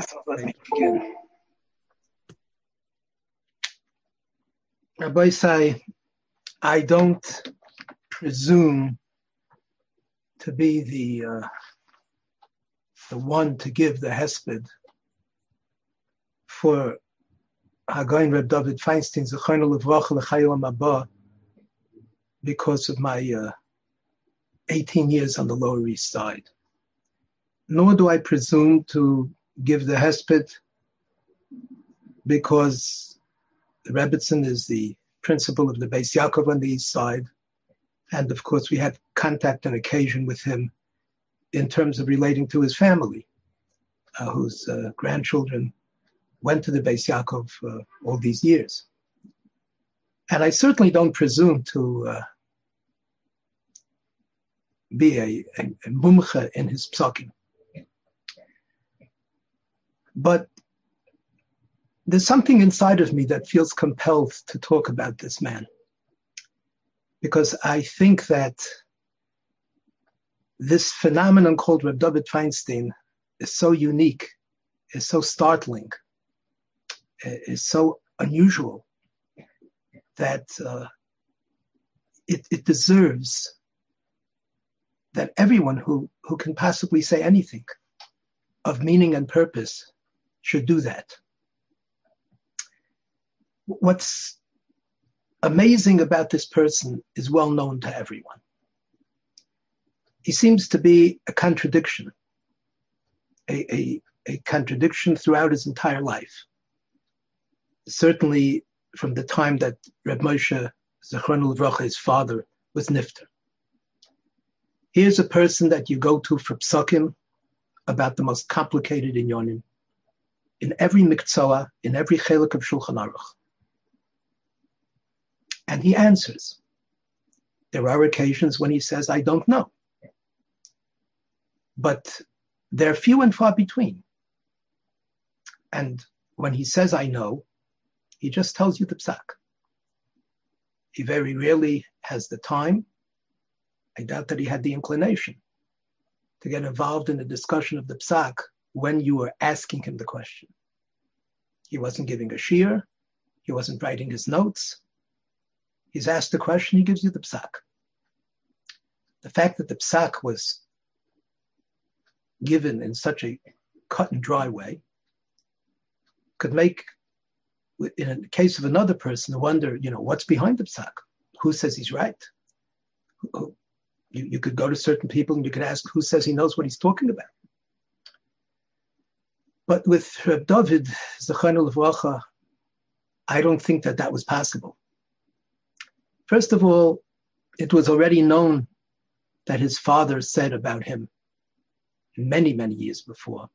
So let. Rabbi say, I don't presume to be the uh, the one to give the hesped for Hagain Reb David Feinstein Zechon Levracha L'Chayil Abba because of my uh, 18 years on the Lower East Side. Nor do I presume to give the hesped because Rebbitzin is the principal of the Beis Yaakov on the east side. And of course, we had contact and occasion with him in terms of relating to his family, uh, whose uh, grandchildren went to the Beis Yaakov uh, all these years. And I certainly don't presume to uh, be a, a, a mumcha in his psakim. But there's something inside of me that feels compelled to talk about this man. Because I think that this phenomenon called Reb David Feinstein is so unique, is so startling, is so unusual that uh, it, it deserves that everyone who, who can possibly say anything of meaning and purpose should do that what's amazing about this person is well known to everyone. He seems to be a contradiction, a, a, a contradiction throughout his entire life. Certainly from the time that Reb Moshe Zechron Levracha, his father, was Nifter. Here's a person that you go to for psakim about the most complicated inyonim in every miktzah, in every chelik of Shulchan Aruch. And he answers. There are occasions when he says, I don't know. But they're few and far between. And when he says, I know, he just tells you the psak. He very rarely has the time. I doubt that he had the inclination to get involved in a discussion of the psak when you were asking him the question. He wasn't giving a shear. He wasn't writing his notes. He's asked the question, he gives you the psak. The fact that the psak was given in such a cut and dry way could make, in the case of another person, wonder, you know, what's behind the psak? Who says he's right? You, you could go to certain people and you could ask who says he knows what he's talking about. But with Reb David, Zechanu Levracha, I don't think that that was possible. First of all, it was already known that his father said about him many, many years before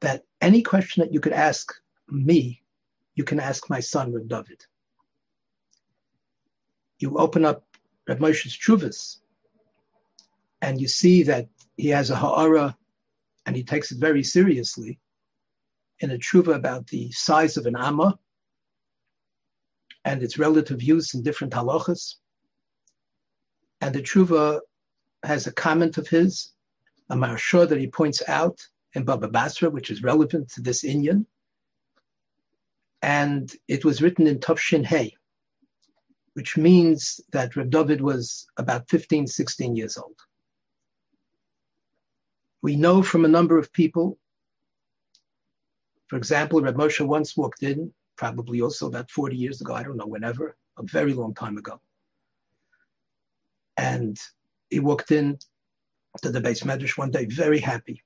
that any question that you could ask me, you can ask my son, Reb David. You open up Reb Moshe's Chuvas, and you see that he has a ha'ara, and he takes it very seriously in a tshuva about the size of an amma, and its relative use in different halachas. And the tshuva has a comment of his, a marshur that he points out in Baba Basra, which is relevant to this Inyan. And it was written in Tafshin Hay, which means that Reb David was about 15, 16 years old. We know from a number of people, for example, Reb Moshe once walked in probably also about 40 years ago, I don't know, whenever, a very long time ago. And he walked in to the beis medrash one day, very happy,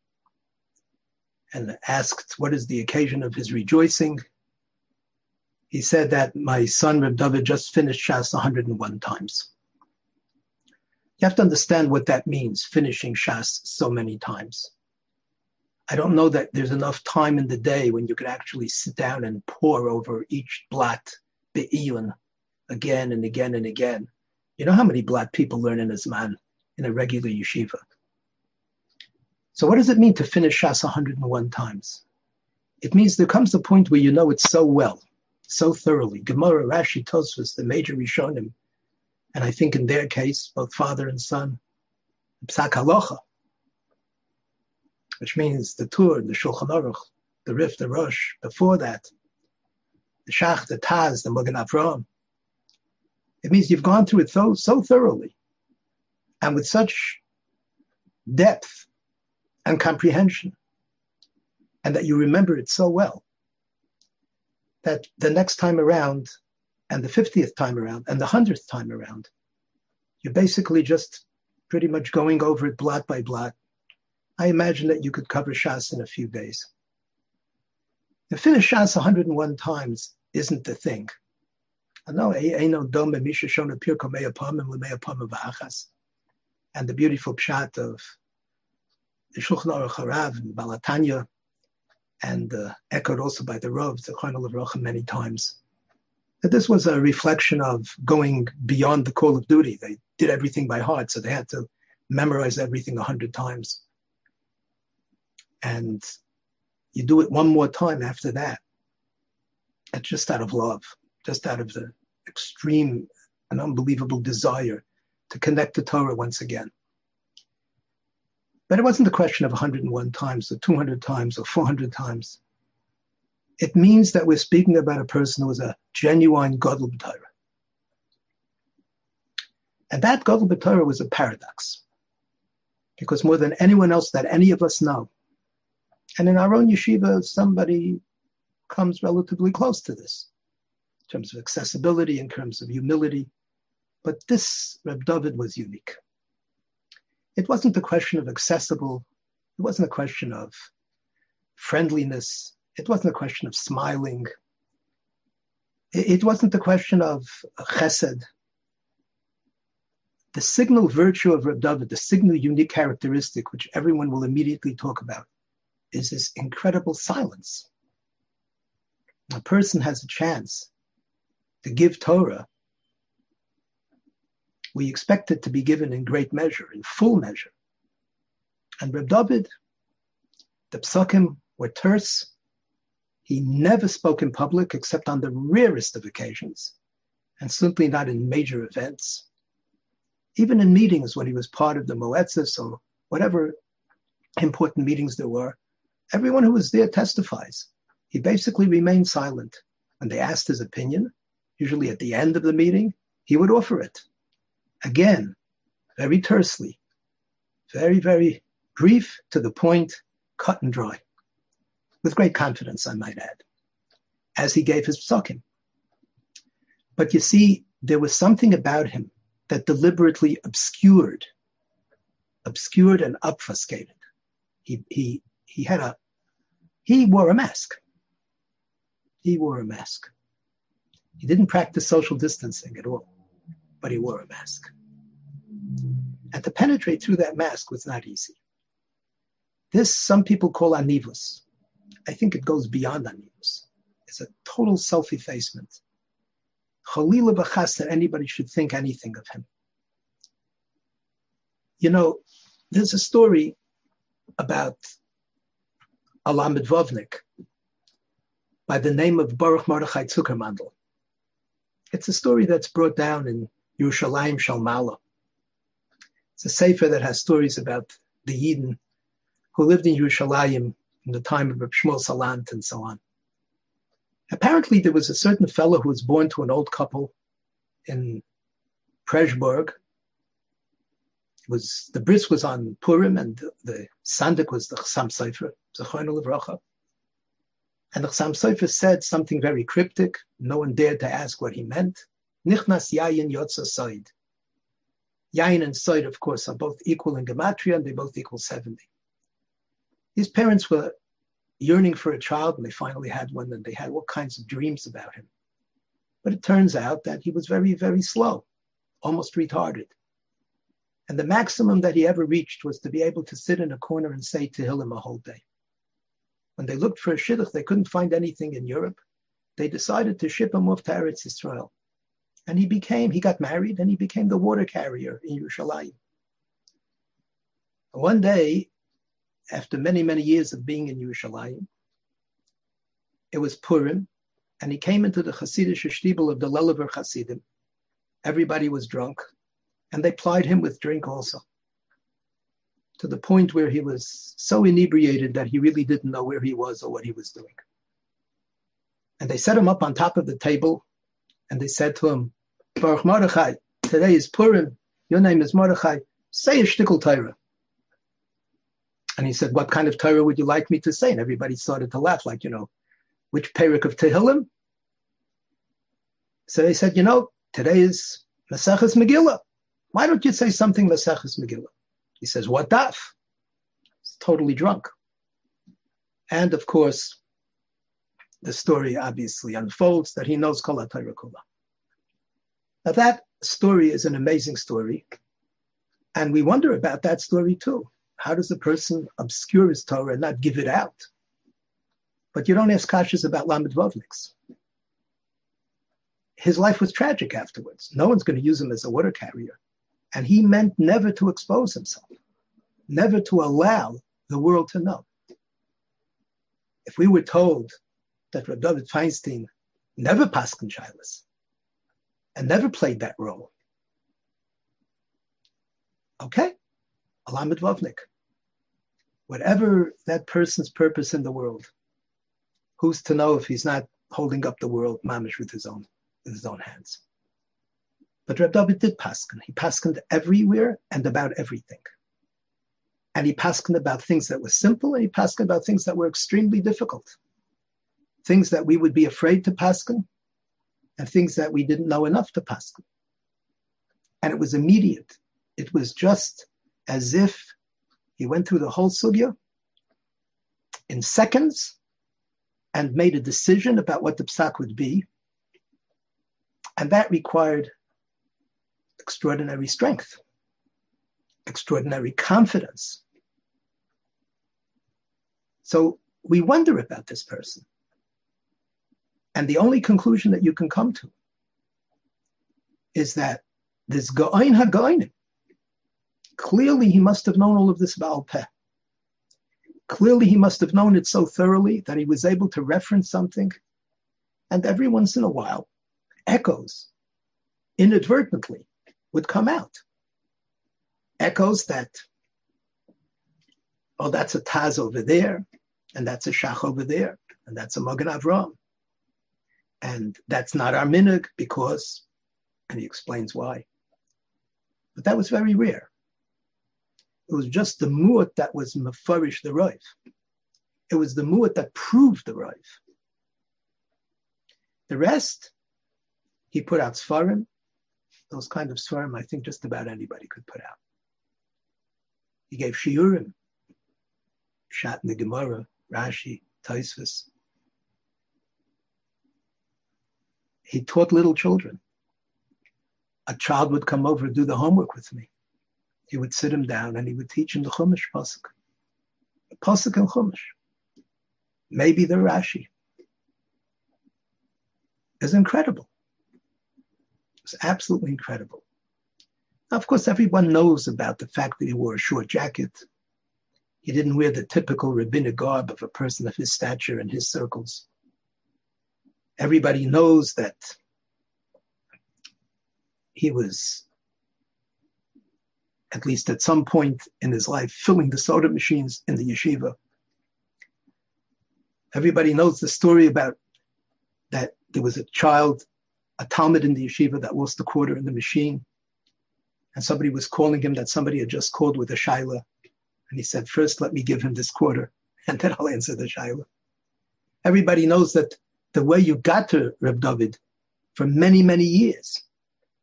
and asked, What is the occasion of his rejoicing? He said that my son Reb David just finished Shas 101 times. You have to understand what that means, finishing Shas so many times. I don't know that there's enough time in the day when you could actually sit down and pore over each blot be'iyun again and again and again. You know how many blot people learn in Isman in a regular yeshiva? So what does it mean to finish Shas 101 times? It means there comes a point where you know it so well, so thoroughly. Gemara, Rashi, Tosfos, the major Rishonim, and I think in their case, both father and son, Psak Halacha, which means the Tur, the Shulchan Aruch, the Rif, the Rosh, before that, the Shach, the Taz, the Magen Avraham. It means you've gone through it so, so thoroughly and with such depth and comprehension, and that you remember it so well that the next time around, and the 50th time around, and the 100th time around, you're basically just pretty much going over it blot by blot. I imagine that you could cover Shas in a few days. To finish Shas 101 times isn't the thing. And the beautiful pshat of the Shulchan Aruch Harav and Baal HaTanya, and uh, echoed also by the Rav, the Chonel of Rocha many times, that this was a reflection of going beyond the call of duty. They did everything by heart, so they had to memorize everything a hundred times. And you do it one more time after that. It's just out of love, just out of the extreme and unbelievable desire to connect to Torah once again. But it wasn't a question of 101 times or 200 times or 400 times. It means that we're speaking about a person who was a genuine Gadol B'Torah. And that Gadol B'Torah was a paradox. Because more than anyone else that any of us know, and in our own yeshiva, somebody comes relatively close to this in terms of accessibility, in terms of humility. But this Reb David was unique. It wasn't a question of accessible, it wasn't a question of friendliness, it wasn't a question of smiling, it wasn't a question of chesed. The signal virtue of Reb David, the signal unique characteristic, which everyone will immediately talk about, is his incredible silence. A person has a chance to give Torah. We expect it to be given in great measure, in full measure. And Reb David, the psakim were terse. He never spoke in public except on the rarest of occasions, and simply not in major events. Even in meetings when he was part of the Moetzis or whatever important meetings there were, Everyone who was there testifies. He basically remained silent. When they asked his opinion, usually at the end of the meeting, he would offer it. Again, very tersely, very, very brief, to the point, cut and dry. With great confidence, I might add, as he gave his psukim. But you see, there was something about him that deliberately obscured, obscured and obfuscated. He, he, he had a he wore a mask. He wore a mask. He didn't practice social distancing at all, but he wore a mask. And to penetrate through that mask was not easy. This some people call anivus. I think it goes beyond anivus. It's a total self-effacement. Chalila b'chas that anybody should think anything of him. You know, there's a story about Alamid Vovnik by the name of Baruch Mordechai Zuckermandel. It's a story that's brought down in Yerushalayim Shalmala. It's a sefer that has stories about the Yidden who lived in Yerushalayim in the time of Shmuel Salant and so on. Apparently, there was a certain fellow who was born to an old couple in Pressburg was the bris was on Purim and the, the sandik was the Chassam Sofer, Zechon Levracha. And the Chassam Sofer said something very cryptic. No one dared to ask what he meant. Nichnas Yayin Yotza Soid. Yayin and Soid, of course, are both equal in Gematria and they both equal 70. His parents were yearning for a child and they finally had one and they had all kinds of dreams about him. But it turns out that he was very, very slow, almost retarded. And the maximum that he ever reached was to be able to sit in a corner and say Tehillim a whole day. When they looked for a shidduch, they couldn't find anything in Europe. They decided to ship him off to Eretz Israel. And he became, he got married and he became the water carrier in Yerushalayim. One day, after many, many years of being in Yerushalayim, it was Purim, and he came into the Hasidic shtibel of the Lelever Hasidim. Everybody was drunk and they plied him with drink also. to the point where he was so inebriated that he really didn't know where he was or what he was doing. And they set him up on top of the table and they said to him, Baruch Mordechai, today is Purim, your name is Mordechai, say a shtickle Torah. And he said, what kind of Torah would you like me to say? And everybody started to laugh, like, you know, which parak of Tehillim? So they said, you know, today is Maseches Megillah. Why don't you say something Maseches Megillah? He says, what daf? He's totally drunk. And of course, the story obviously unfolds that he knows Kol Torah Kula. Now that story is an amazing story. And we wonder about that story too. How does a person obscure his Torah and not give it out? But you don't ask kashas about Lamed Vovniks. His life was tragic afterwards. No one's going to use him as a water carrier. And he meant never to expose himself, never to allow the world to know. If we were told that Rabbi David Feinstein never passed Shilas and never played that role, okay, Alamid Vavnik. Whatever that person's purpose in the world, who's to know if he's not holding up the world mamish with his own with his own hands? But Reb David did paskin. He paskined everywhere and about everything. And he paskined about things that were simple, and he paskined about things that were extremely difficult. Things that we would be afraid to paskin, and things that we didn't know enough to paskin. And it was immediate. It was just as if he went through the whole sugya in seconds and made a decision about what the psak would be. And that required extraordinary strength, extraordinary confidence. So we wonder about this person. And the only conclusion that you can come to is that this Ga'ain HaGa'ainim, clearly he must have known all of this Baal Peh. Clearly he must have known it so thoroughly that he was able to reference something. And every once in a while, echoes inadvertently would come out. Echoes that, oh, that's a Taz over there, and that's a Shach over there, and that's a Magen Avram. And that's not our minig because, and he explains why. But that was very rare. It was just the mu'at that was mafarish the roiv. It was the mu'at that proved the roiv. The rest, he put out svarim, those kind of svarim, I think just about anybody could put out. He gave shiurim, Shat in the Gemara, Rashi, Tosfos. He taught little children. A child would come over and do the homework with me. He would sit him down and he would teach him the Chumash pasuk, pasuk and Chumash, maybe the Rashi. It's incredible. It's absolutely incredible. Now, of course, everyone knows about the fact that he wore a short jacket. He didn't wear the typical rabbinic garb of a person of his stature and his circles. Everybody knows that he was, at least at some point in his life, filling the soda machines in the yeshiva. Everybody knows the story about that there was a child a Talmud in the yeshiva that lost the quarter in the machine. And somebody was calling him that somebody had just called with a shaila. And he said, first let me give him this quarter and then I'll answer the shaila. Everybody knows that the way you got to Reb David for many, many years,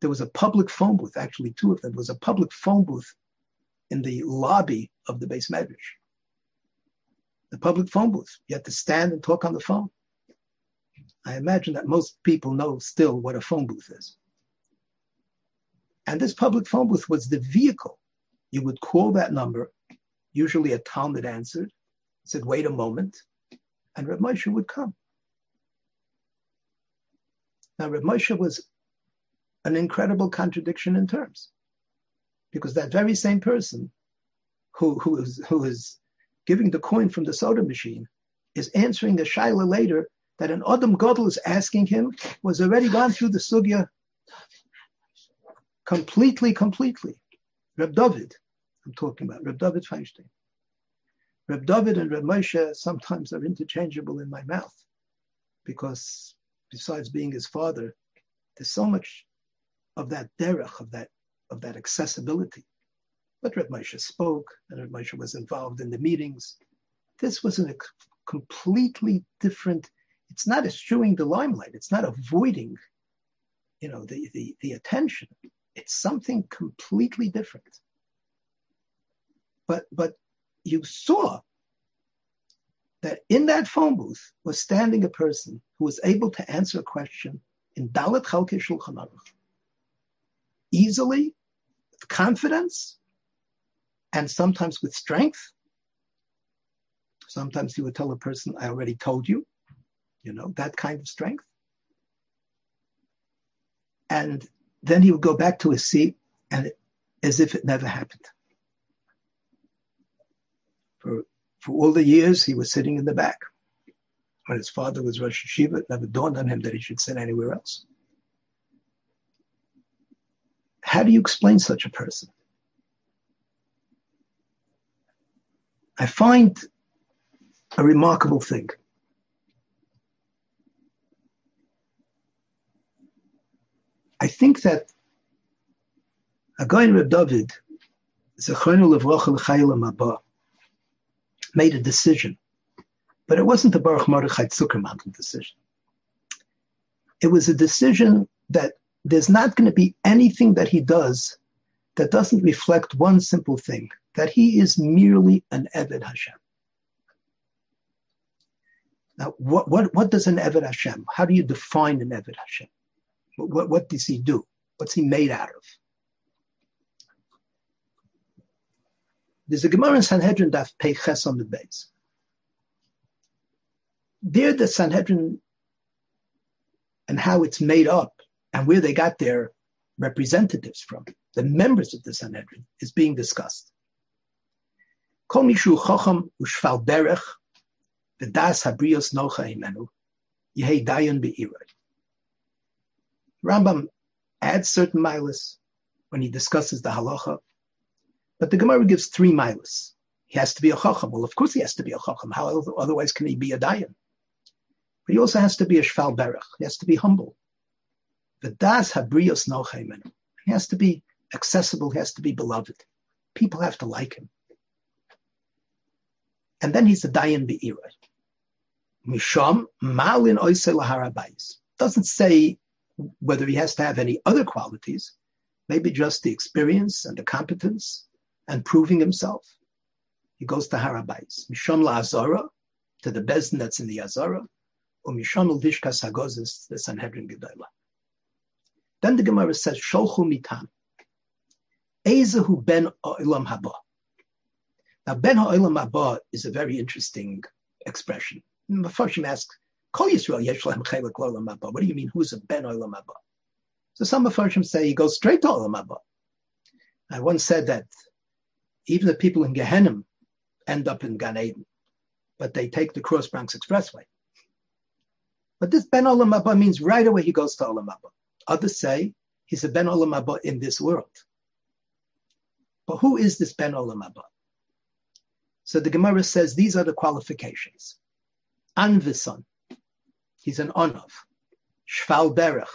there was a public phone booth, actually two of them, there was a public phone booth in the lobby of the beis medrash. The public phone booth. You had to stand and talk on the phone. I imagine that most people know still what a phone booth is. And this public phone booth was the vehicle. You would call that number, usually a Talmud answered, said, wait a moment, and Reb Moshe would come. Now, Reb Moshe was an incredible contradiction in terms, because that very same person who, who, is, who is giving the coin from the soda machine is answering a shaila later that an Adam Godel is asking him was already gone through the sugya completely, completely. Reb David, I'm talking about Reb David Feinstein. Reb David and Reb Moshe sometimes are interchangeable in my mouth because besides being his father, there's so much of that derech, of that of that accessibility. But Reb Moshe spoke, and Reb Moshe was involved in the meetings. This was a completely different. It's not eschewing the limelight. It's not avoiding, you know, the the, the attention. It's something completely different. But but you saw that in that phone booth was standing a person who was able to answer a question in Dalit Chalke Shulchan Aruch easily, with confidence, and sometimes with strength. Sometimes he would tell a person, I already told you, you know, that kind of strength. And then he would go back to his seat and as if it never happened. For, for all the years, he was sitting in the back. When his father was Rosh Yeshiva, it never dawned on him that he should sit anywhere else. How do you explain such a person? I find a remarkable thing. I think that a guy in Reb David, made a decision, but it wasn't the Baruch Mordechai Zuckermantel decision. It was a decision that there's not going to be anything that he does that doesn't reflect one simple thing that he is merely an Eved Hashem. Now, what, what, what does an Eved Hashem? How do you define an Eved Hashem? What, what does he do? What's he made out of? There's a Gemara in Sanhedrin Daf Peiches on the base. There, the Sanhedrin and how it's made up and where they got their representatives from, the members of the Sanhedrin, is being discussed. Dayan. Rambam adds certain milas when he discusses the halacha, but the Gemara gives three milas. He has to be a chacham. Well, of course he has to be a chacham. How otherwise can he be a dayan? But he also has to be a shfal derech. He has to be humble. The das habrios nochemenu. He has to be accessible. He has to be beloved. People have to like him. And then he's a dayan be'ira. Misham malin oise laharabayis. Doesn't say whether he has to have any other qualities. Maybe just the experience and the competence and proving himself. He goes to Harabais. Misham la'azara, to the Beis Din that's in the Azara, or Misham l'vishkas hagozis, the Sanhedrin Gedolah. Then the Gemara says, Sholchu mitam. Ezehu ben o'ilam haba. Now, ben ha'olam haba is a very interesting expression. Mepharshim asks, Kol Yisrael yesh lehem chelik l'olam haba. What do you mean, who's a ben o'ilam haba? So some Mepharshim say he goes straight to olam haba. I once said that even the people in Gehenim end up in Gan Eden, but they take the Cross Bronx Expressway. But this Ben Olam Haba means right away he goes to Olam Haba. Others say he's a Ben Olam Haba in this world. But who is this Ben Olam Haba? So the Gemara says these are the qualifications. Anvison, he's an Onav. Shval Berech,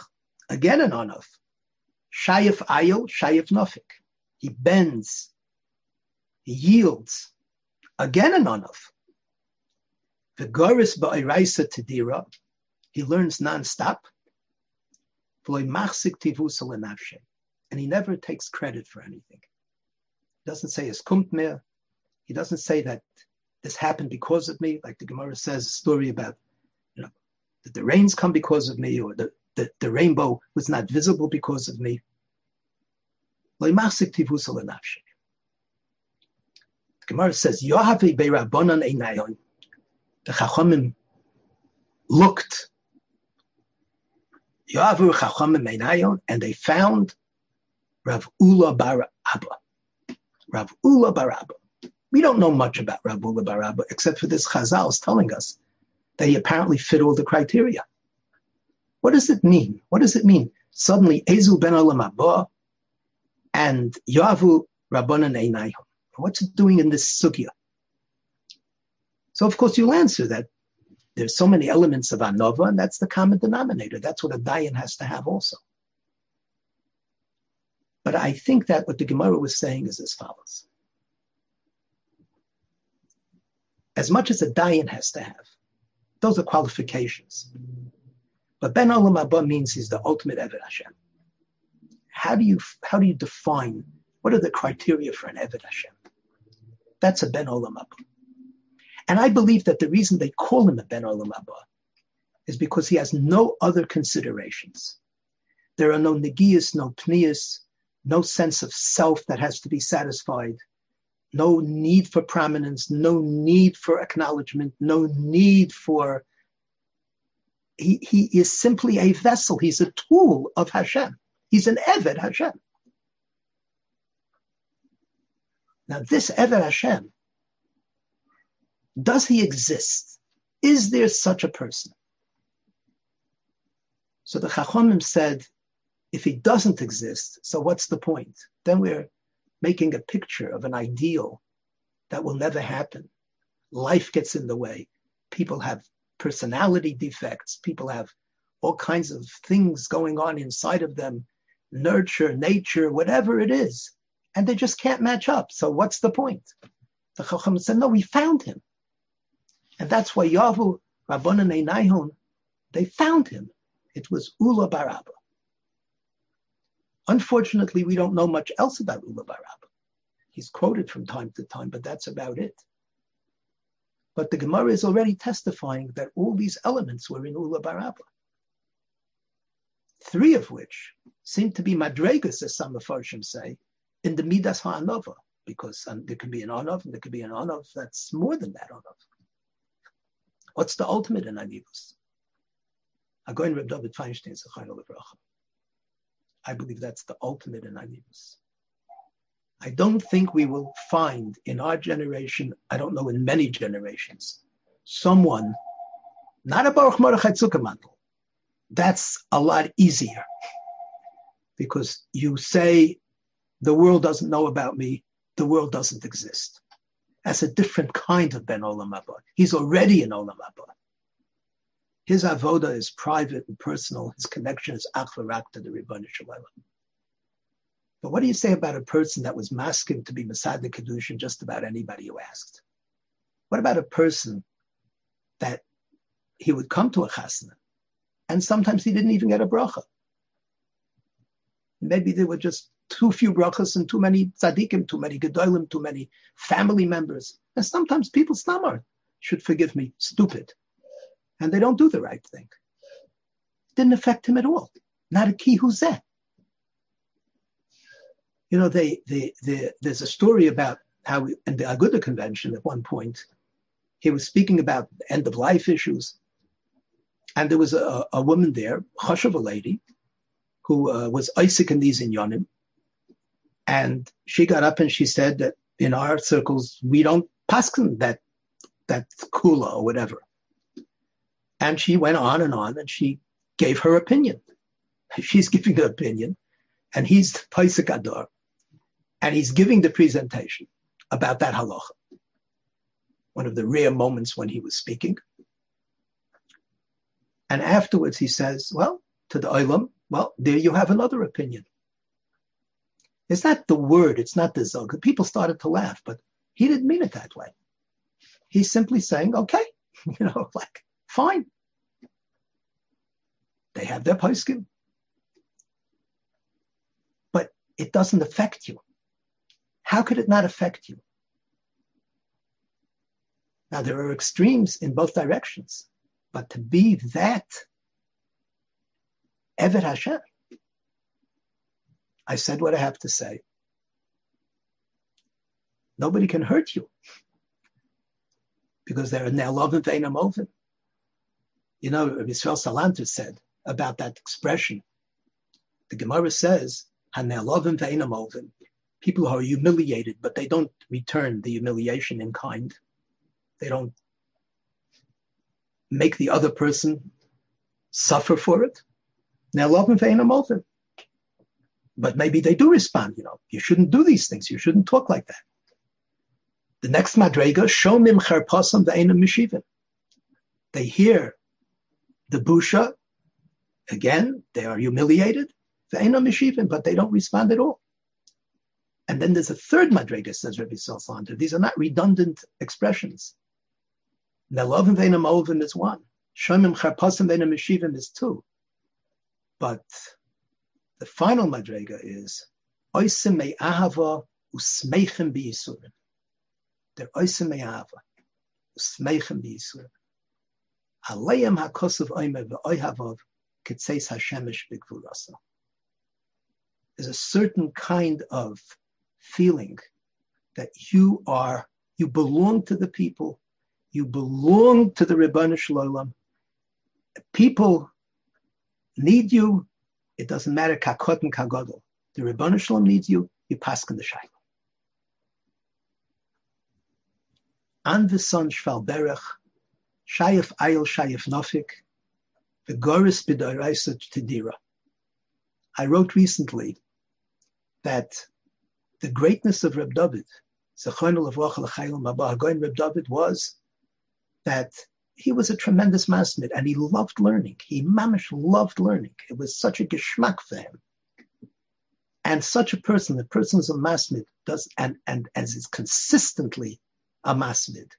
again an Onav. Shayef Ayil, Shayef Nofik. He bends, he yields, again an Onav. The Goris Ba'iraisa Tedira, he learns non-stop. And he never takes credit for anything. He doesn't say es. He doesn't say that this happened because of me, like the Gemara says a story about, you know, that the rains come because of me, or the, the, the rainbow was not visible because of me. The Gemara says, Yohavi beirabonan einayon. The Chachamim looked Yavu Chacham Meinayon, and they found Rav Ula Bar Abba. Rav Ula Bar Abba. We don't know much about Rav Ula Bar Abba, except for this Chazal is telling us that he apparently fit all the criteria. What does it mean? What does it mean? Suddenly, Ezu ben Olam Abba and Yavu Rabbanan Einayim. What's it doing in this sugya? So of course you'll answer that there's so many elements of anova, and that's the common denominator. That's what a dayan has to have also. But I think that what the Gemara was saying is as follows. As much as a dayan has to have, those are qualifications. But Ben Olam Abba means he's the ultimate Eved Hashem. How do you how do you define what are the criteria for an Eved Hashem? That's a Ben Olam Abba. And I believe that the reason they call him a Ben Olam Abba is because he has no other considerations. There are no negias, no pnias, no sense of self that has to be satisfied, no need for prominence, no need for acknowledgement, no need for. He, he is simply a vessel. He's a tool of Hashem. He's an Eved Hashem. Now, this Eved Hashem does he exist? Is there such a person? So the Chachomim said, if he doesn't exist, so what's the point? Then we're making a picture of an ideal that will never happen. Life gets in the way. People have personality defects. People have all kinds of things going on inside of them, nurture, nature, whatever it is. And they just can't match up. So what's the point? The Chacham said, no, we found him. And that's why Yahu, Rabbanan Nahon, they found him. It was Ula Bar Abba. Unfortunately, we don't know much else about Ula Bar Abba. He's quoted from time to time, but that's about it. But the Gemara is already testifying that all these elements were in Ula Bar Abba. Three of which seem to be madregas, as some of Mepharshim say, in the Midas Ha'anova, because um, there can be an Anov and there can be an Anov that's more than that Anov. What's the ultimate in Anivus? Reb David Feinstein, I believe that's the ultimate in Anivus. I don't think we will find in our generation, I don't know in many generations, someone, not a Baruch. That's a lot easier because you say, the world doesn't know about me, the world doesn't exist as a different kind of Ben Olam Abba. He's already an Olam Abba. His avoda is private and personal. His connection is achvarak to the Ribbon Shalom. But what do you say about a person that was masking to be Masad the Kedushin just about anybody who asked? What about a person that he would come to a chasna and sometimes he didn't even get a bracha? Maybe they were just too few brachas and too many tzaddikim, too many gedolim, too many family members. And sometimes people stammer, should forgive me, stupid. And they don't do the right thing. Didn't affect him at all. Not a that. You know, they, they, they, there's a story about how we, in the Aguda convention at one point, he was speaking about end of life issues. And there was a, a woman there, of a lady, who uh, was Isaac in these inyanim, and she got up and she said that in our circles, we don't paskin that, that kula or whatever. And she went on and on and she gave her opinion. She's giving her opinion and he's Paisik Ador and he's giving the presentation about that halacha. One of the rare moments when he was speaking. And afterwards he says, well, to the Olam, well, there you have another opinion. It's not the word, it's not the zog. People started to laugh, but he didn't mean it that way. He's simply saying, okay, you know, like, fine. They have their poskim. But it doesn't affect you. How could it not affect you? Now, there are extremes in both directions, but to be that Eved Hashem, I said what I have to say. Nobody can hurt you because they're Ne'elovim Ve'inamovim. You know, Yisrael Salanter said about that expression. The Gemara says, Hane'elovim Ve'inamovim. People who are humiliated, but they don't return the humiliation in kind. They don't make the other person suffer for it. Ne'elovim Ve'inamovim. But maybe they do respond, you know, you shouldn't do these things. You shouldn't talk like that. The next madrega, shomim charpasam ve'enam mishivim. They hear the busha, again, they are humiliated, ve'enam mishivim, but they don't respond at all. And then there's a third madrega, says Rabbi Salanter. These are not redundant expressions. Nelovim ve'enam ovim is one. Shomim charpasam ve'enam mishivim is two. But the final madrega is oisim ahava usmeichem biyisurim. They're oisim. Aleim hakosav oimer ve'oihavav. There's a certain kind of feeling that you are, you belong to the people, you belong to the Ribbon Shalom. People need you, it doesn't matter kakot and kagodol. The Rebbeinu Shalom needs you, you pass in the shaila. An v'son shval berech, shayef ayel shayef nofik, v'goris b'doiraisa tedira. I wrote recently that the greatness of Reb David, Zechon of Rachel Reb David was that he was a tremendous masmid and he loved learning. He mamish loved learning. It was such a geschmack for him. And such a person, the person is a masmid, does and and as is consistently a masmid,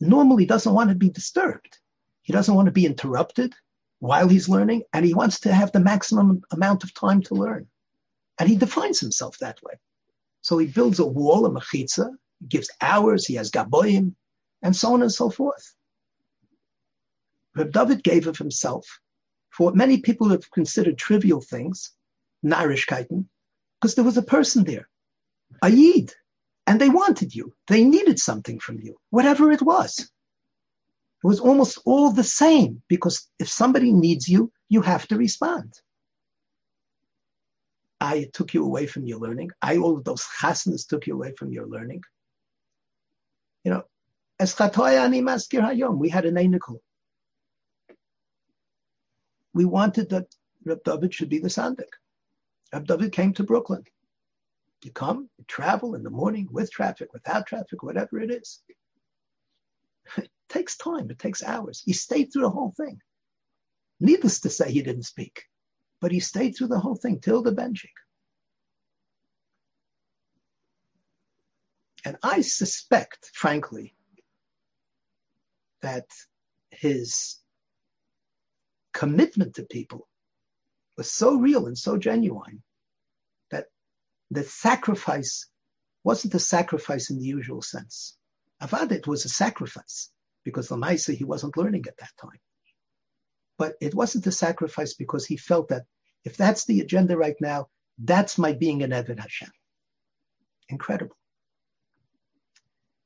normally doesn't want to be disturbed. He doesn't want to be interrupted while he's learning, and he wants to have the maximum amount of time to learn. And he defines himself that way. So he builds a wall, a mechitza, gives hours, he has gaboyim, and so on and so forth. Reb David gave of himself for what many people have considered trivial things, narishkeiten, because there was a person there, a yid, and they wanted you. They needed something from you, whatever it was. It was almost all the same because if somebody needs you, you have to respond. I took you away from your learning. I, all of those chasnas took you away from your learning. You know, as ani maskir hayom, we had an einikel we wanted that Reb David should be the Sandik. Reb David came to Brooklyn. You come, you travel in the morning with traffic, without traffic, whatever it is. It takes time, it takes hours. He stayed through the whole thing. Needless to say, he didn't speak, but he stayed through the whole thing till the benching. And I suspect, frankly, that his commitment to people was so real and so genuine that the sacrifice wasn't a sacrifice in the usual sense. Avad, it was a sacrifice because Lamaisa, he wasn't learning at that time. But it wasn't a sacrifice because he felt that if that's the agenda right now, that's my being an Eved Hashem. Incredible.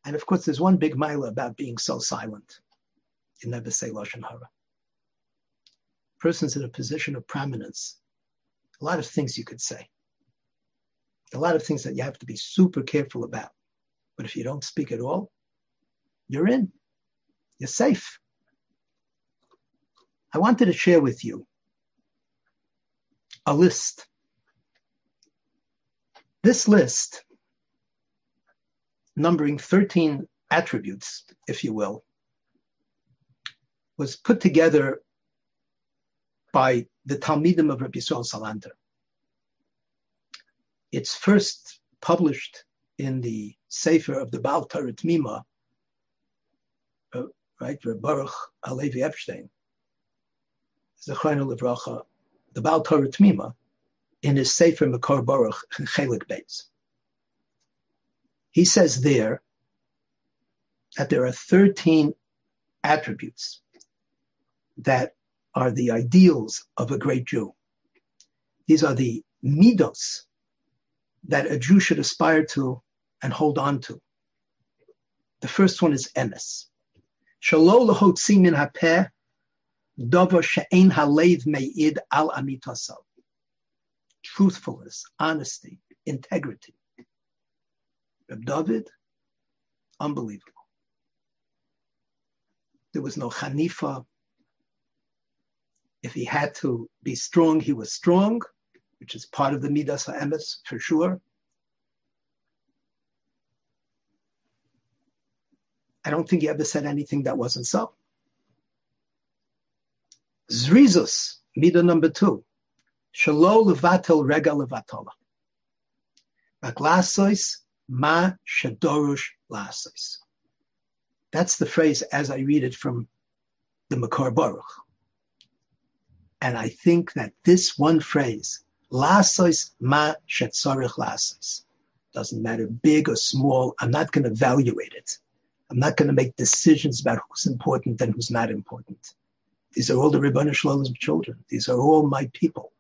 And of course, there's one big mile about being so silent. You never say Lashon Hara person's in a position of prominence, a lot of things you could say, a lot of things that you have to be super careful about. But if you don't speak at all, you're in, you're safe. I wanted to share with you a list. This list, numbering 13 attributes, if you will, was put together by the Talmidim of Rabbi Yisrael Salanter. It's first published in the Sefer of the Baal Torah Mima, uh, right, Baruch HaLevi Epstein, the Baal Torah Mima, in his Sefer Makor Baruch Chelik Beis. He says there that there are 13 attributes that are the ideals of a great Jew. These are the midos that a Jew should aspire to and hold on to. The first one is emes. Shalol lahotzi min hapeh dover she'ein halev me'id al amitasav. Truthfulness, honesty, integrity. Reb David, unbelievable. There was no Hanifa, if he had to be strong, he was strong, which is part of the Midas HaEmes for sure. I don't think he ever said anything that wasn't so. Zrizus, midah number two. Shalo levatel rega levatola. Baglasois ma shadorush lasois. That's the phrase as I read it from the Makor Baruch. And I think that this one phrase, lasois ma shetzorich lasois, doesn't matter big or small, I'm not going to evaluate it. I'm not going to make decisions about who's important and who's not important. These are all the Ribbon Shalom's children. These are all my people.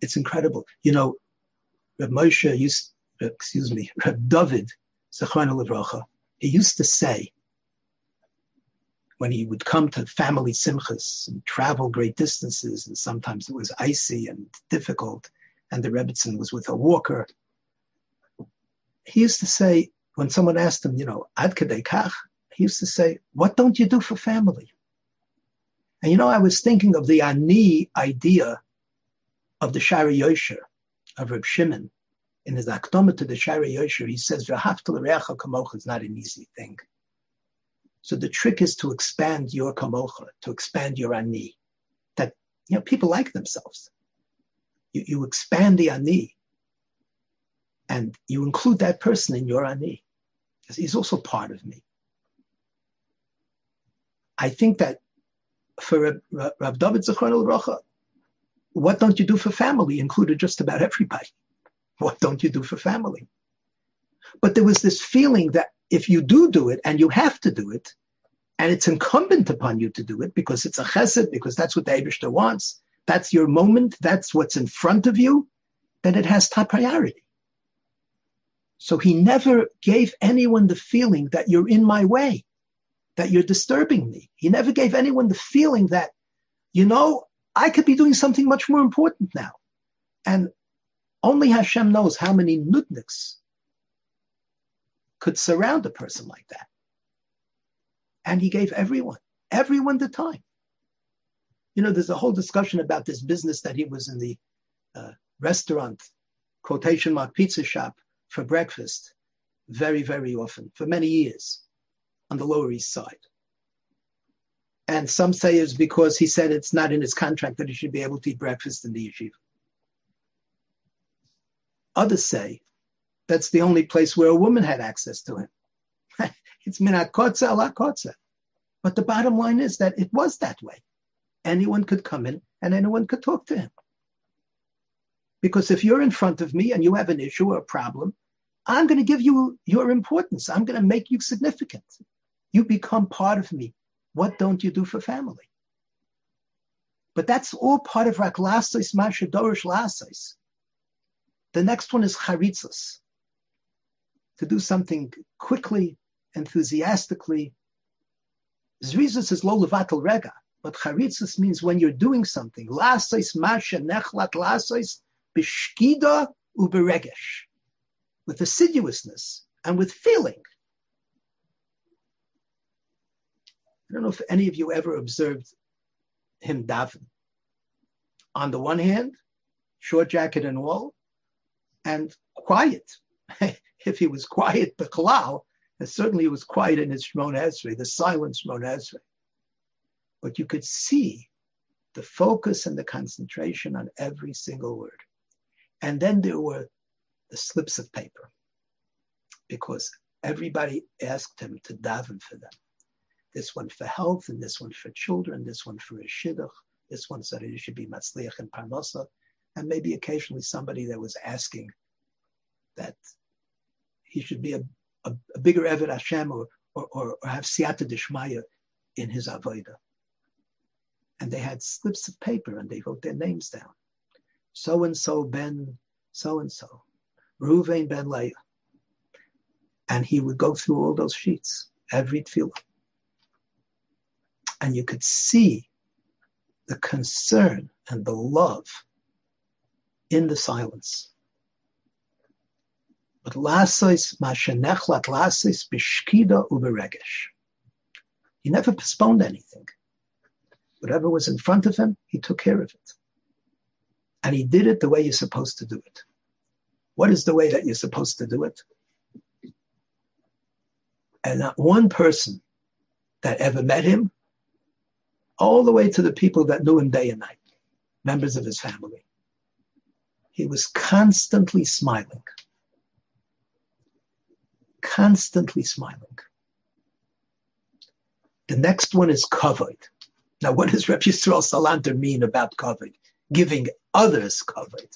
It's incredible. You know, Reb Moshe used, excuse me, Reb David, Zechron he used to say, when he would come to family simchas and travel great distances, and sometimes it was icy and difficult, and the Rebbitzin was with a walker, he used to say, when someone asked him, you know, ad kach, he used to say, what don't you do for family? And you know, I was thinking of the ani idea of the Shaarei Yosher, of Reb Shimon. In his Akdoma to the Shaarei Yosher, he says, V'haftal re'acha kamocha is not an easy thing. So the trick is to expand your kamocha, to expand your ani. That, you know, people like themselves. You, you expand the ani and you include that person in your ani. Because he's also part of me. I think that for Rav David Zechron Rocha, what don't you do for family included just about everybody. What don't you do for family? But there was this feeling that if you do do it and you have to do it, and it's incumbent upon you to do it because it's a chesed, because that's what the Abishter wants, that's your moment, that's what's in front of you, then it has top priority. So he never gave anyone the feeling that you're in my way, that you're disturbing me. He never gave anyone the feeling that, you know, I could be doing something much more important now. And only Hashem knows how many nudniks could surround a person like that. And he gave everyone, everyone the time. You know, there's a whole discussion about this business that he was in the uh, restaurant, quotation mark pizza shop for breakfast very, very often for many years on the Lower East Side. And some say it's because he said it's not in his contract that he should be able to eat breakfast in the yeshiva. Others say that's the only place where a woman had access to him. it's minat kotza ala kotza. But the bottom line is that it was that way. Anyone could come in and anyone could talk to him. Because if you're in front of me and you have an issue or a problem, I'm going to give you your importance. I'm going to make you significant. You become part of me. What don't you do for family? But that's all part of Raklasois Masha Dorish Lasois. The next one is Charitzos. To do something quickly, enthusiastically. Zrizus is lo levatel rega, but Charitzos means when you're doing something. Lasois Masha Nechlat Lasois bishkida uberegesh, with assiduousness and with feeling. I don't know if any of you ever observed him daven. On the one hand, short jacket and all, and quiet. if he was quiet, the kalal, and certainly he was quiet in his Shemon Esrei, the silent Shemon Esrei. But you could see the focus and the concentration on every single word. And then there were the slips of paper because everybody asked him to daven for them. This one for health, and this one for children, this one for a shidduch, this one so that he should be matzliach and parnasa, and maybe occasionally somebody that was asking that he should be a, a, a bigger Eved Hashem or, or, or, or have siyata dishmaya in his avodah. And they had slips of paper and they wrote their names down so and so ben so and so, Ruvain ben Leah. And he would go through all those sheets, every tefillah. And you could see the concern and the love in the silence. But lasois mashenechlat lasois bishkida uberegesh. He never postponed anything. Whatever was in front of him, he took care of it. And he did it the way you're supposed to do it. What is the way that you're supposed to do it? And not one person that ever met him, all the way to the people that knew him day and night, members of his family. He was constantly smiling. Constantly smiling. The next one is covered. Now, what does Rabbi Yisrael Salanter mean about covered? Giving others covered.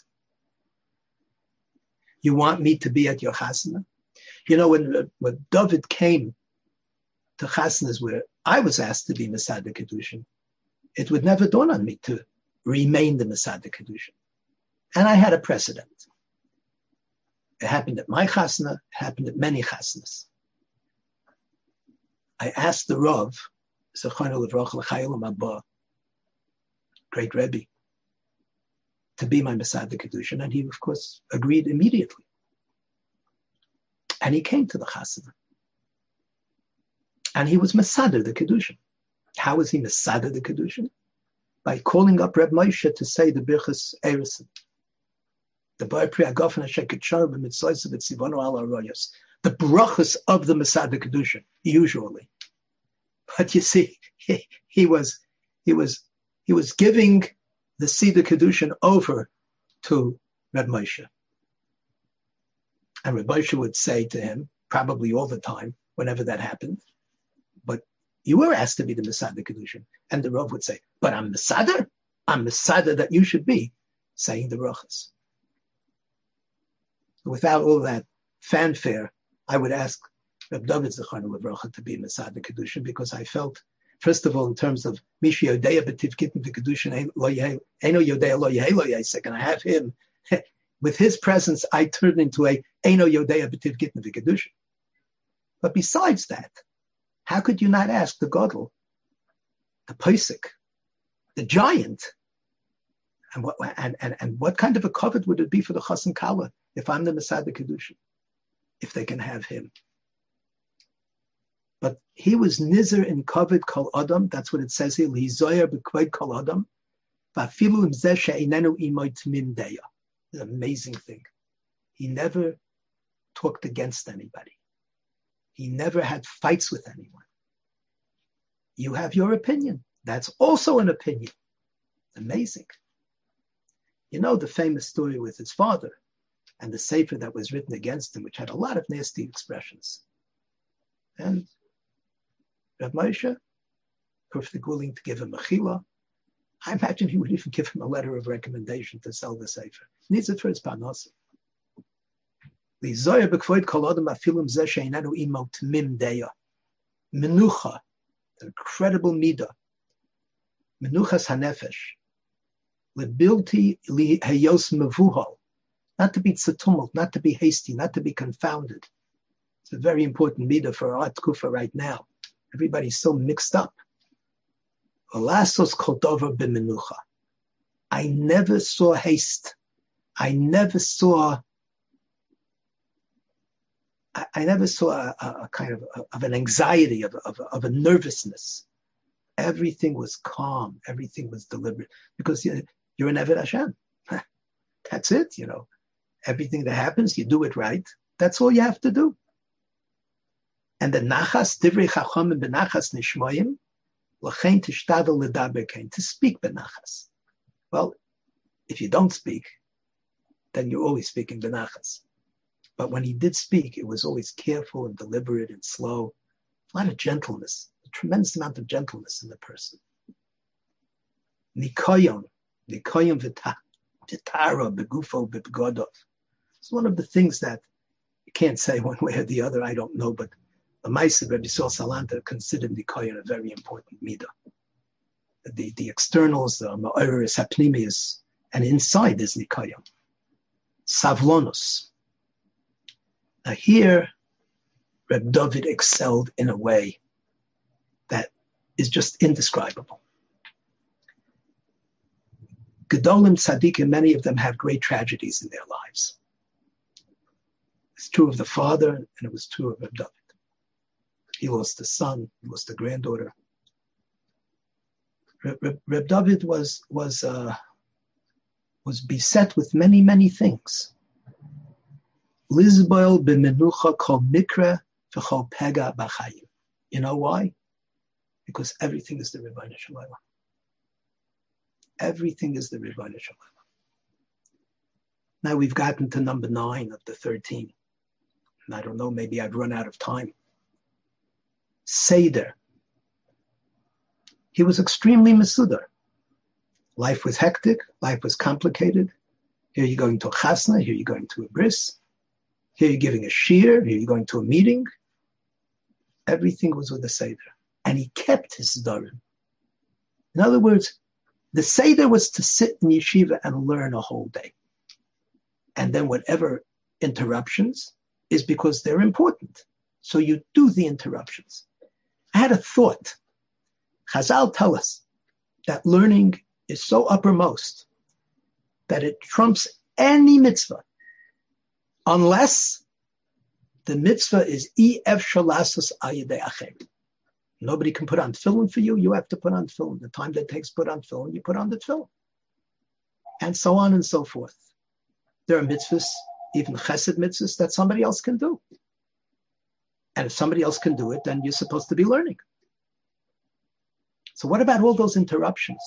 You want me to be at your chasana? You know, when, when David came to chasanas where I was asked to be Mesader Kedushin, it would never dawn on me to remain the Mesader Kedushin. And I had a precedent. It happened at my chasna, it happened at many chasnas. I asked the Rav, great Rebbe, to be my Mesader the Kedushin, and he, of course, agreed immediately. And he came to the Chasana. And he was Mesader the Kedushin. How was he Mesader the Kedushin? By calling up Reb Moshe to say the Birchas Erison. The brachas of the Mesader Kedushin, usually. But you see, he, he was he was he was giving the Sida Kedushin over to Reb Moshe. And Reb Moshe would say to him, probably all the time, whenever that happened, but you were asked to be the Mesader Kedushin. And the Rav would say, but I'm Mesader? I'm Mesader that you should be, saying the brachas. Without all that fanfare, I would ask Reb David Levracha to be Mesader Kedushin because I felt First of all, in terms of Mishi Yodea Betiv Kitten Kedushin Eno Yodea Lo Yehe Lo Yesek, and I have him with his presence, I turn into a Eno Yodea Betiv Kitten Kedushin. But besides that, how could you not ask the Godel, the Pesach, the giant, and what and, and, and what kind of a covet would it be for the Chassan Kala if I'm the Mesader Kedushin, if they can have him? But he was nizer in kovid kol adam. That's what it says here. Lizoyer b'kved kol adam. Va'filu im she'inenu deya. An amazing thing. He never talked against anybody. He never had fights with anyone. You have your opinion. That's also an opinion. Amazing. You know the famous story with his father and the sefer that was written against him, which had a lot of nasty expressions. And Rav Moshe, perfectly willing to give him a chila. I imagine he would even give him a letter of recommendation to sell the sefer. Needs it for his panos. Menucha, incredible midah. Menuchas hanefesh. Lebilti hayos mevuhal. Not to be tzatumult, not to be hasty, not to be confounded. It's a very important midah for our kufa right now. Everybody's so mixed up. I never saw haste. I never saw. I, I never saw a, a, kind of of an anxiety of, of, of a nervousness. Everything was calm. Everything was deliberate because you, you're an Eved Hashem. That's it. You know, everything that happens, you do it right. That's all you have to do. And the nachas, divrei chacham benachas nishmoyim, l'chein tishtadel ledaber to speak benachas. Well, if you don't speak, then you're always speaking benachas. But when he did speak, it was always careful and deliberate and slow. A lot of gentleness, a tremendous amount of gentleness in the person. Nikoyon, nikoyon vitara begufo bebgodov. It's one of the things that you can't say one way or the other, I don't know, but the Maisa Rabbi Sol Salanter considered the kohen a very important midah. The, the externals, the Ma'iris, Hapnimius, and inside is Nikoyim. Savlonus. Now here, Reb David excelled in a way that is just indescribable. Gedolim tzaddikim, many of them have great tragedies in their lives. It's true of the father, and it was true of David. He lost a son, he lost a granddaughter. Reb, Reb David was was uh, was beset with many many things. Lizboil b'menucha kol mikra v'chol pega b'chayim. You know why? Because everything is the Rebbeinu Shalom. Everything is the Rebbeinu Shalom. Now we've gotten to number nine of the 13. And I don't know, maybe I've run out of time. Seder. He was extremely masudar. Life was hectic, life was complicated. Here you're going to a chasna, here you're going to a bris, here you're giving a shear, here you're going to a meeting. Everything was with the Seder. And he kept his darim. In other words, the Seder was to sit in yeshiva and learn a whole day. And then whatever interruptions is because they're important. So you do the interruptions. I had a thought. Chazal tell us that learning is so uppermost that it trumps any mitzvah unless the mitzvah is ef shalasus ayidei acher. Nobody can put on tefillin for you. You have to put on tefillin. The time that takes put on tefillin, you put on the tefillin. And so on and so forth. There are mitzvahs, even chesed mitzvahs, that somebody else can do. And if somebody else can do it, then you're supposed to be learning. So what about all those interruptions?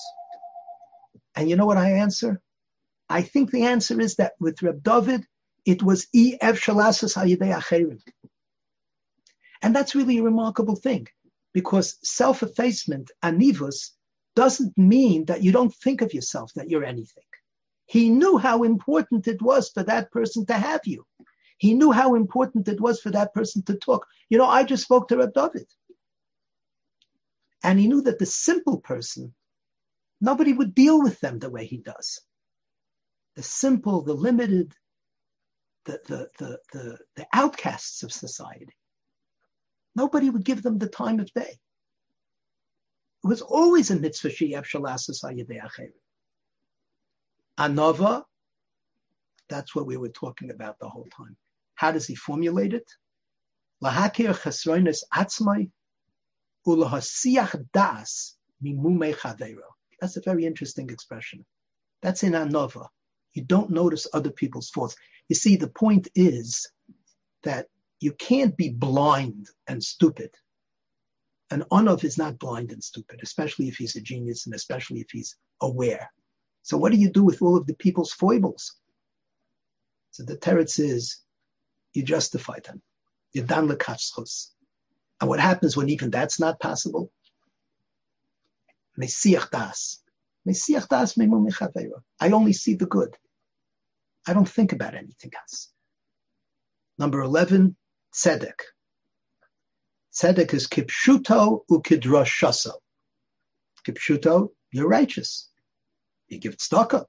And you know what I answer? I think the answer is that with Reb David, it was ef shalasas acherim. And that's really a remarkable thing because self-effacement, anivus, doesn't mean that you don't think of yourself that you're anything. He knew how important it was for that person to have you. He knew how important it was for that person to talk. You know, I just spoke to Reb David. And he knew that the simple person, nobody would deal with them the way he does. The simple, the limited, the, the, the, the, the outcasts of society. Nobody would give them the time of day. It was always a mitzvah sheyev shalasas acherim. Anova, that's what we were talking about the whole time. How does he formulate it? Lahakir chesroines atzmai ulahasiach das mimume chavero. That's a very interesting expression. That's in Anova. You don't notice other people's faults. You see, the point is that you can't be blind and stupid. An Anov is not blind and stupid, especially if he's a genius and especially if he's aware. So what do you do with all of the people's foibles? So the teretz is, you justify them. You dan lekatschus. And what happens when even that's not possible? I only see the good. I don't think about anything else. Number 11, tzedek. Tzedek is kipshuto ukidroshaso. Kipshuto, you're righteous. He give tzedakah.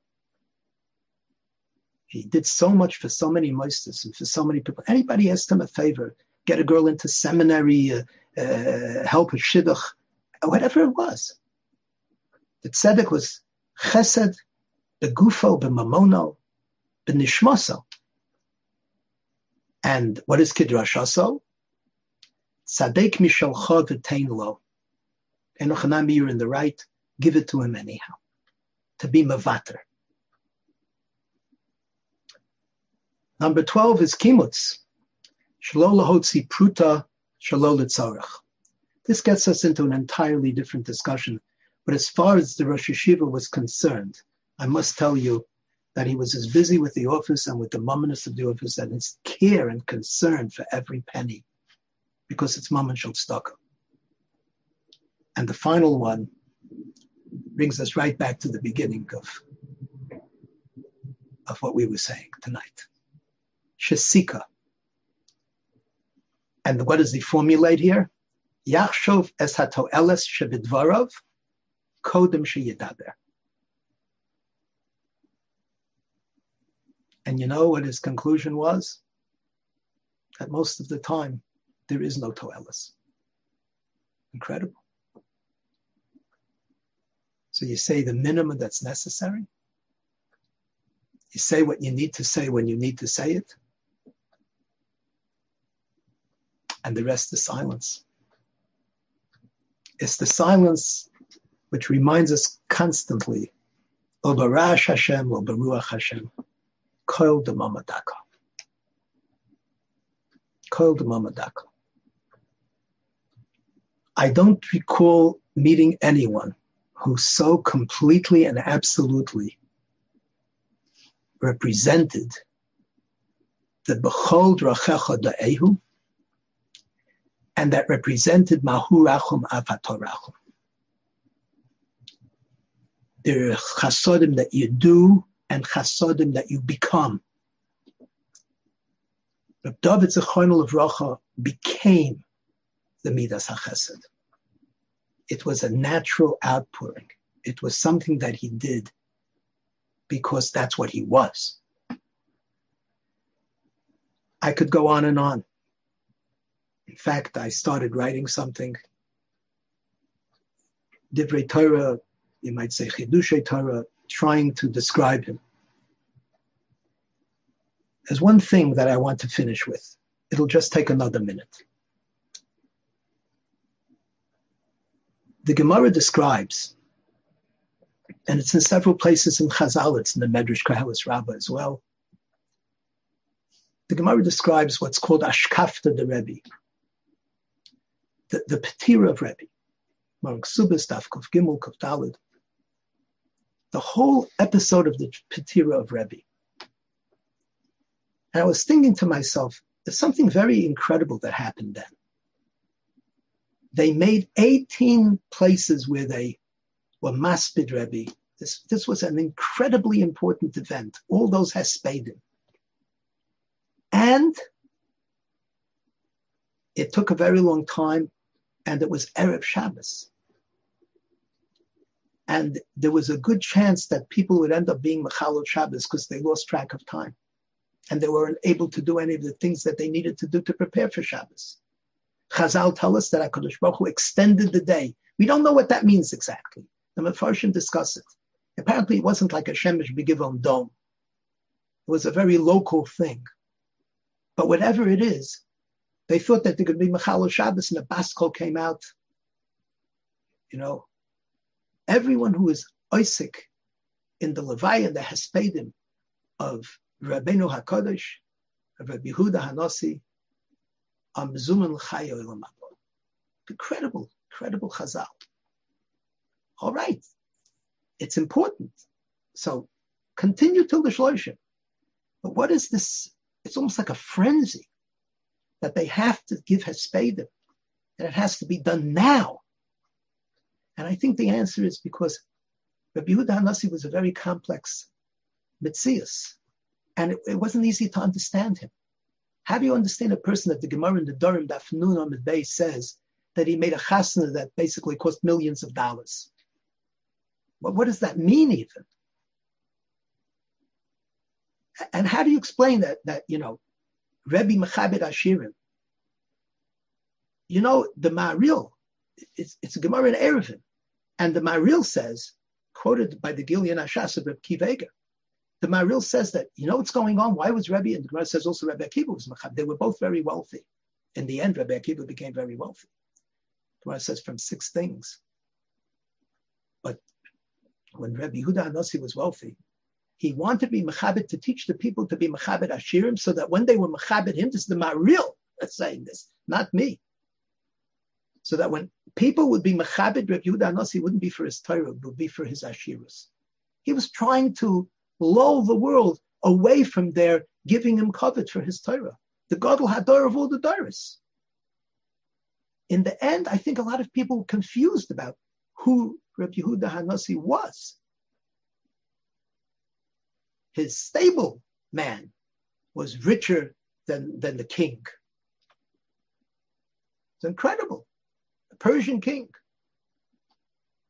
He did so much for so many meisters and for so many people. Anybody asked him a favor, get a girl into seminary, uh, uh, help with shidduch, whatever it was. The tzedek was chesed, begufo, b'mamono, b'nishmaso. And what is kidrashaso? Tzadek mishalcha v'tein lo. Enochanami, you're in the right, give it to him anyhow to be mavater. Number 12 is kimutz. Shalolahotzi pruta shalolitzarach. This gets us into an entirely different discussion. But as far as the Rosh Yeshiva was concerned, I must tell you that he was as busy with the office and with the mumminess of the office and his care and concern for every penny, because it's mummin shel And the final one brings us right back to the beginning of, of what we were saying tonight. Shesika. And what does he formulate here? Yachshov es hatoeles shebidvarov kodem sheyidaber. And you know what his conclusion was? That most of the time there is no toelis. Incredible. So you say the minimum that's necessary. You say what you need to say when you need to say it. And the rest is silence. It's the silence which reminds us constantly, O Hashem, O Hashem, Mamadaka. Koil de Mamadaka. I don't recall meeting anyone who so completely and absolutely represented the Bechol Drachecha Da'ehu and that represented Mahu Rachum Avatorachum. There are chasodim that you do and chasodim that you become. But David Zechonel of Racha became the Midas HaChesed. It was a natural outpouring. It was something that he did because that's what he was. I could go on and on. In fact, I started writing something. Divrei Torah, you might say Chidushay Torah, trying to describe him. There's one thing that I want to finish with. It'll just take another minute. The Gemara describes, and it's in several places in Chazal, it's in the Medrash Koheles Rabbah as well. The Gemara describes what's called Ashkafta the Rebbe, the, the Petira of Rebbe, Mark Subas, Kuf Gimel, Kuf Dalid. The whole episode of the Petira of Rebbe. And I was thinking to myself, there's something very incredible that happened then. They made 18 places where they were maspid Rebbe. This, this was an incredibly important event. All those Hespedim. And it took a very long time, and it was Erev Shabbos. And there was a good chance that people would end up being Mechalot Shabbos because they lost track of time. And they weren't able to do any of the things that they needed to do to prepare for Shabbos. Chazal tell us that HaKadosh Baruch Hu extended the day. We don't know what that means exactly. The Mefarshim discuss it. Apparently it wasn't like a Shemesh Begivon dome. It was a very local thing. But whatever it is, they thought that there could be Mechal Shabbos and the Baskol came out. You know, everyone who is Isaac in the Levi and the Hespedim of Rabbeinu HaKadosh, of Rabbi Yehuda Hanasi, Amzuman Chayo Incredible, incredible Chazal. All right. It's important. So continue till the Shloshim. But what is this it's almost like a frenzy that they have to give Hespedim, and it has to be done now. And I think the answer is because Rabbi Yehuda Hanasi was a very complex mitzias, and it, it, wasn't easy to understand him. How do you understand a person that the Gemara in the Durim Dafnun on the says that he made a chasna that basically cost millions of dollars? What, what does that mean even? And how do you explain that, that you know, Rebbe Mechabed Ashirim? You know, the Maril, it's, it's a Gemara in Eruvin, and the Maril says, quoted by the Gilyon HaShas of Rebbe Akiva Eiger, the Maril says that, you know what's going on? Why was Rebbe, and the Gemara says also Rebbe Akiva was Mechabed. They were both very wealthy. In the end, Rebbe Akiva became very wealthy. The Gemara says from six things. But when Rebbe Yehuda Hanasi was wealthy, he wanted to be Mechabit to teach the people to be Mechabit Ashirim so that when they were Mechabit him, this is the Maril that's saying this, not me. So that when people would be Mechabit Reb Yehuda Nasi, wouldn't be for his Torah, it would be for his Ashirus. He was trying to lull the world away from their giving him covet for his Torah. The Gadol Hador of all the Doris. In the end, I think a lot of people were confused about who Reb Yehuda Hanasi was his stable man was richer than, than the king. It's incredible. The Persian king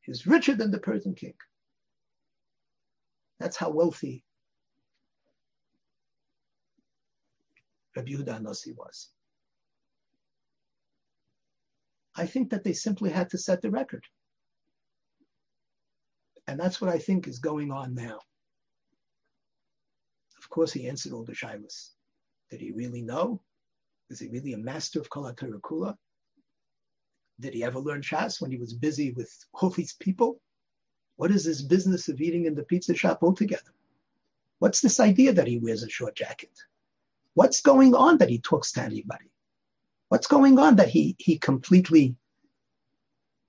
is richer than the Persian king. That's how wealthy Rabbi Yehuda Nasi was. I think that they simply had to set the record. And that's what I think is going on now. Of course, he answered all the shilas. Did he really know? Was he really a master of Kol Kula? Did he ever learn Shas when he was busy with all these people? What is this business of eating in the pizza shop altogether? What's this idea that he wears a short jacket? What's going on that he talks to anybody? What's going on that he, he completely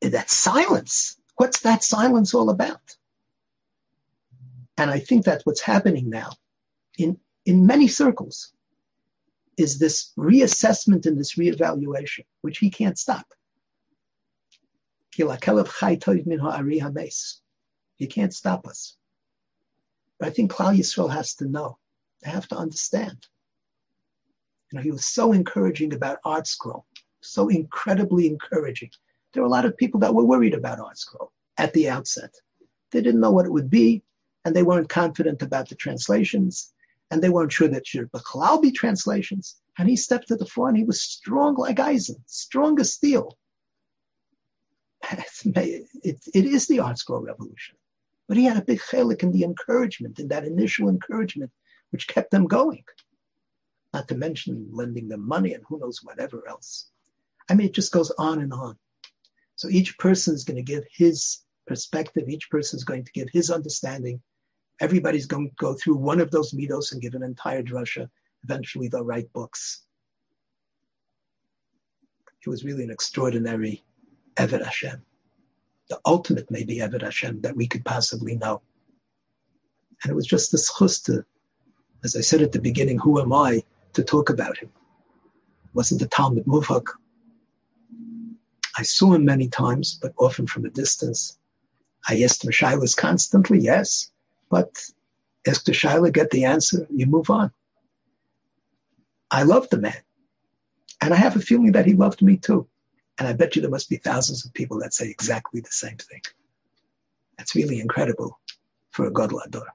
that silence. What's that silence all about? And I think that's what's happening now in, in many circles is this reassessment and this reevaluation, which he can't stop. You can't stop us. But I think Klal Yisrael has to know. They have to understand. You know, he was so encouraging about Art ArtScroll, so incredibly encouraging. There were a lot of people that were worried about Art ArtScroll at the outset. They didn't know what it would be, and they weren't confident about the translations, and they weren't sure that should Bachalal be translations. And he stepped to the front. He was strong like Eisen, strong as steel. It, it, is the ArtScroll revolution. But he had a big chelik in the encouragement, in that initial encouragement, which kept them going. Not to mention lending them money and who knows whatever else. I mean, it just goes on and on. So each person is going to give his perspective. Each person is going to give his understanding. Everybody's going to go through one of those midos and give an entire drasha. Eventually, they'll write books. It was really an extraordinary Eved Hashem the ultimate maybe Eved Hashem that we could possibly know. And it was just this chus as I said at the beginning, who am I to talk about him? Wasn't the Talmud Muvhak. I saw him many times, but often from a distance. I asked him Shilas constantly, yes, but ask the get the answer, you move on. I loved the man. And I have a feeling that he loved me too. And I bet you there must be thousands of people that say exactly the same thing. That's really incredible for a Gadol Hador.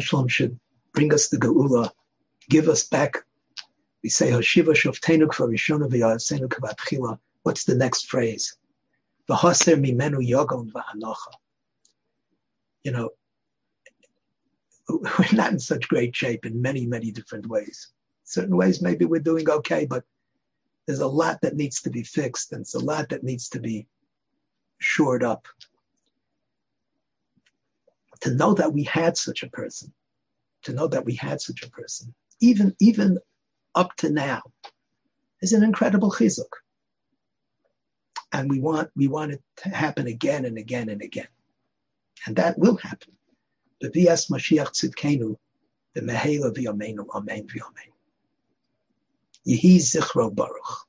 Shalom should bring us the Geula, give us back. We say, Hashiva Shoftenu Kvarishona V'Yasenu Kvatchila. What's the next phrase? V'Haser Mimenu Yogon V'Hanocha. You know, we're not in such great shape in many, many different ways. Certain ways, maybe we're doing okay, but there's a lot that needs to be fixed and it's a lot that needs to be shored up. To know that we had such a person, to know that we had such a person, even, even up to now, is an incredible chizuk. And we want, we want it to happen again and again and again. And that will happen. The Vias Mashiach Tzidkenu, the Mehela V'Yameinu, Amen V'Yamein. Yehi Zichro Baruch.